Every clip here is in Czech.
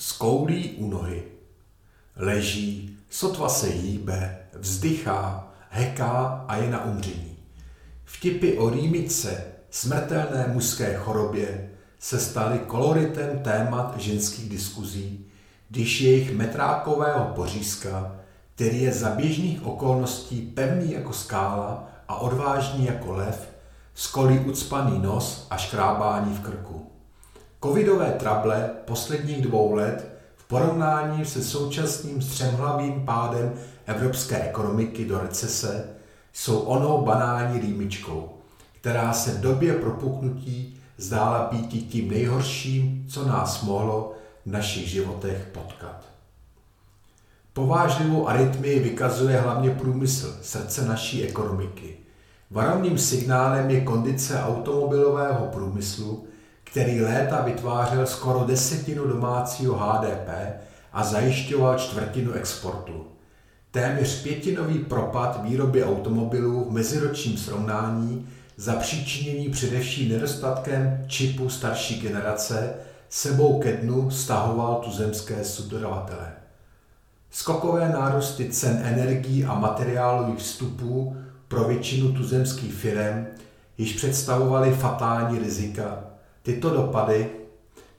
Skoulí u nohy. Leží, sotva se hýbe, vzdychá, heká a je na umření. Vtipy o rýmice, smrtelné mužské chorobě, se staly koloritem témat ženských diskuzí, když jejich metrákového pořízka, který je za běžných okolností pevný jako skála a odvážný jako lev, skolí ucpaný nos a škrábání v krku. Covidové trable posledních dvou let v porovnání se současným střemhlavým pádem evropské ekonomiky do recese jsou onou banální rýmičkou, která se v době propuknutí zdála být tím nejhorším, co nás mohlo v našich životech potkat. Povážlivou arytmii vykazuje hlavně průmysl, srdce naší ekonomiky. Varovným signálem je kondice automobilového průmyslu, který léta vytvářel skoro desetinu domácího HDP a zajišťoval čtvrtinu exportu. Téměř pětinový propad výroby automobilů v meziročním srovnání zapříčinění především nedostatkem čipu starší generace sebou ke dnu stahoval tuzemské subdodavatele. Skokové nárůsty cen energií a materiálových vstupů pro většinu tuzemských firm již představovaly fatální rizika. Tyto dopady,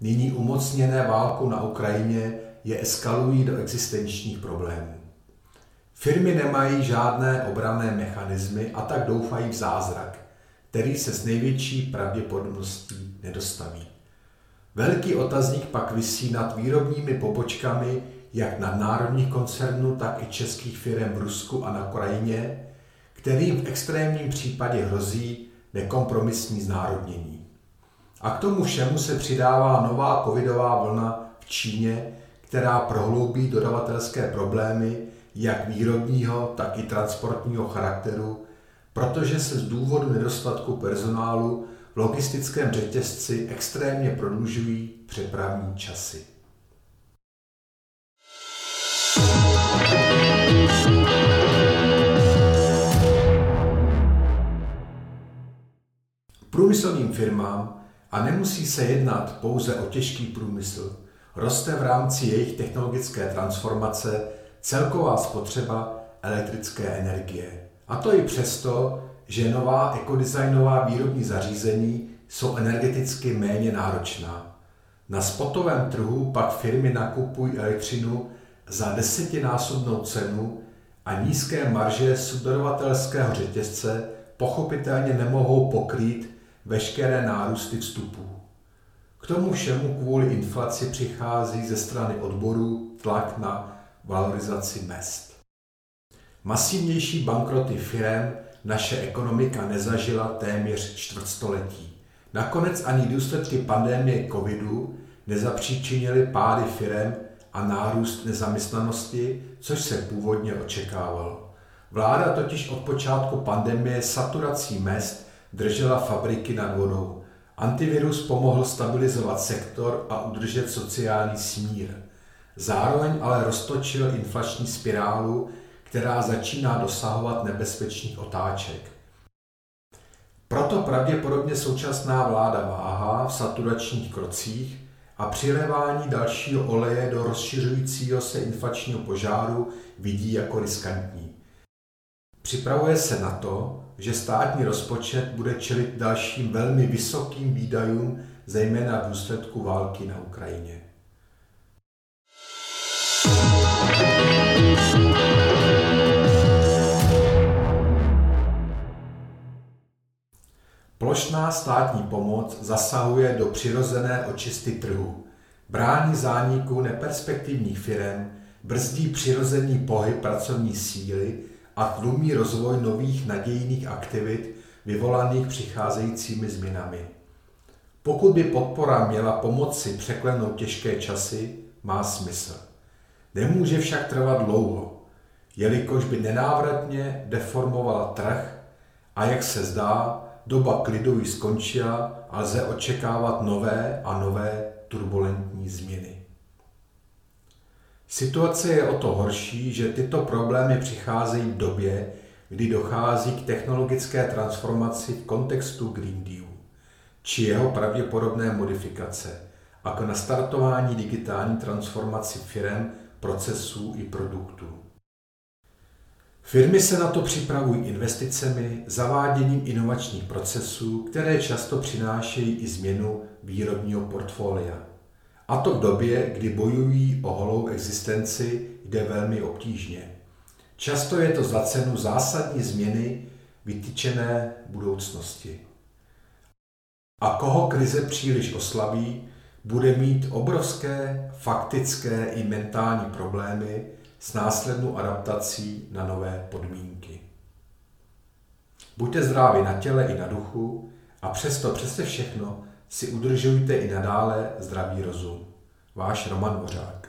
nyní umocněné válkou na Ukrajině, je eskalují do existenčních problémů. Firmy nemají žádné obranné mechanismy a tak doufají v zázrak – který se s největší pravděpodobností nedostaví. Velký otazník pak visí nad výrobními pobočkami jak nadnárodních koncernů, tak i českých firm v Rusku a na Ukrajině, kterým v extrémním případě hrozí nekompromisní znárodnění. A k tomu všemu se přidává nová covidová vlna v Číně, která prohloubí dodavatelské problémy jak výrobního, tak i transportního charakteru protože se z důvodu nedostatku personálu v logistickém řetězci extrémně prodlužují přepravní časy. Průmyslovým firmám, a nemusí se jednat pouze o těžký průmysl, roste v rámci jejich technologické transformace celková spotřeba elektrické energie. A to i přesto, že nová ekodesignová výrobní zařízení jsou energeticky méně náročná. Na spotovém trhu pak firmy nakupují elektřinu za desetinásobnou cenu a nízké marže subdodavatelského řetězce pochopitelně nemohou pokrýt veškeré nárůsty vstupů. K tomu všemu kvůli inflaci přichází ze strany odborů tlak na valorizaci mest. Masivnější bankroty firm naše ekonomika nezažila téměř čtvrtstoletí. Nakonec ani důsledky pandémie covidu nezapříčinily pády firm a nárůst nezaměstnanosti, což se původně očekávalo. Vláda totiž od počátku pandemie saturací mest držela fabriky nad vodou. Antivirus pomohl stabilizovat sektor a udržet sociální smír. Zároveň ale roztočil inflační spirálu, která začíná dosahovat nebezpečných otáček. Proto pravděpodobně současná vláda váhá v saturačních krocích a přilévání dalšího oleje do rozšiřujícího se inflačního požáru vidí jako riskantní. Připravuje se na to, že státní rozpočet bude čelit dalším velmi vysokým výdajům, zejména v důsledku války na Ukrajině. Plošná státní pomoc zasahuje do přirozené očisty trhu, brání zániku neperspektivních firm, brzdí přirozený pohyb pracovní síly a tlumí rozvoj nových nadějných aktivit vyvolaných přicházejícími změnami. Pokud by podpora měla pomoci překlenout těžké časy, má smysl. Nemůže však trvat dlouho, jelikož by nenávratně deformovala trh a jak se zdá, doba klidu již skončila a lze očekávat nové a nové turbulentní změny. Situace je o to horší, že tyto problémy přicházejí v době, kdy dochází k technologické transformaci v kontextu Green Deal, či jeho pravděpodobné modifikace a k nastartování digitální transformaci firm, procesů i produktů. Firmy se na to připravují investicemi, zaváděním inovačních procesů, které často přinášejí i změnu výrobního portfolia. A to v době, kdy bojují o holou existenci, jde velmi obtížně. Často je to za cenu zásadní změny vytyčené budoucnosti. A koho krize příliš oslabí, bude mít obrovské faktické i mentální problémy s následnou adaptací na nové podmínky. Buďte zdraví na těle i na duchu a přesto přese všechno si udržujte i nadále zdravý rozum. Váš Roman Mořák.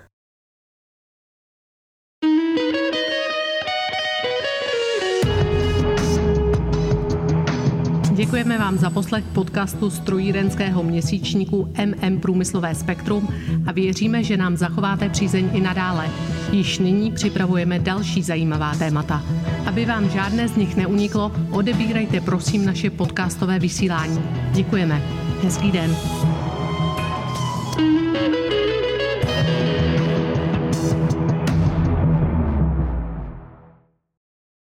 Děkujeme vám za poslech podcastu strojírenského měsíčníku MM Průmyslové spektrum a věříme, že nám zachováte přízeň i nadále. Již nyní připravujeme další zajímavá témata. Aby vám žádné z nich neuniklo, odebírajte prosím naše podcastové vysílání. Děkujeme. Hezký den.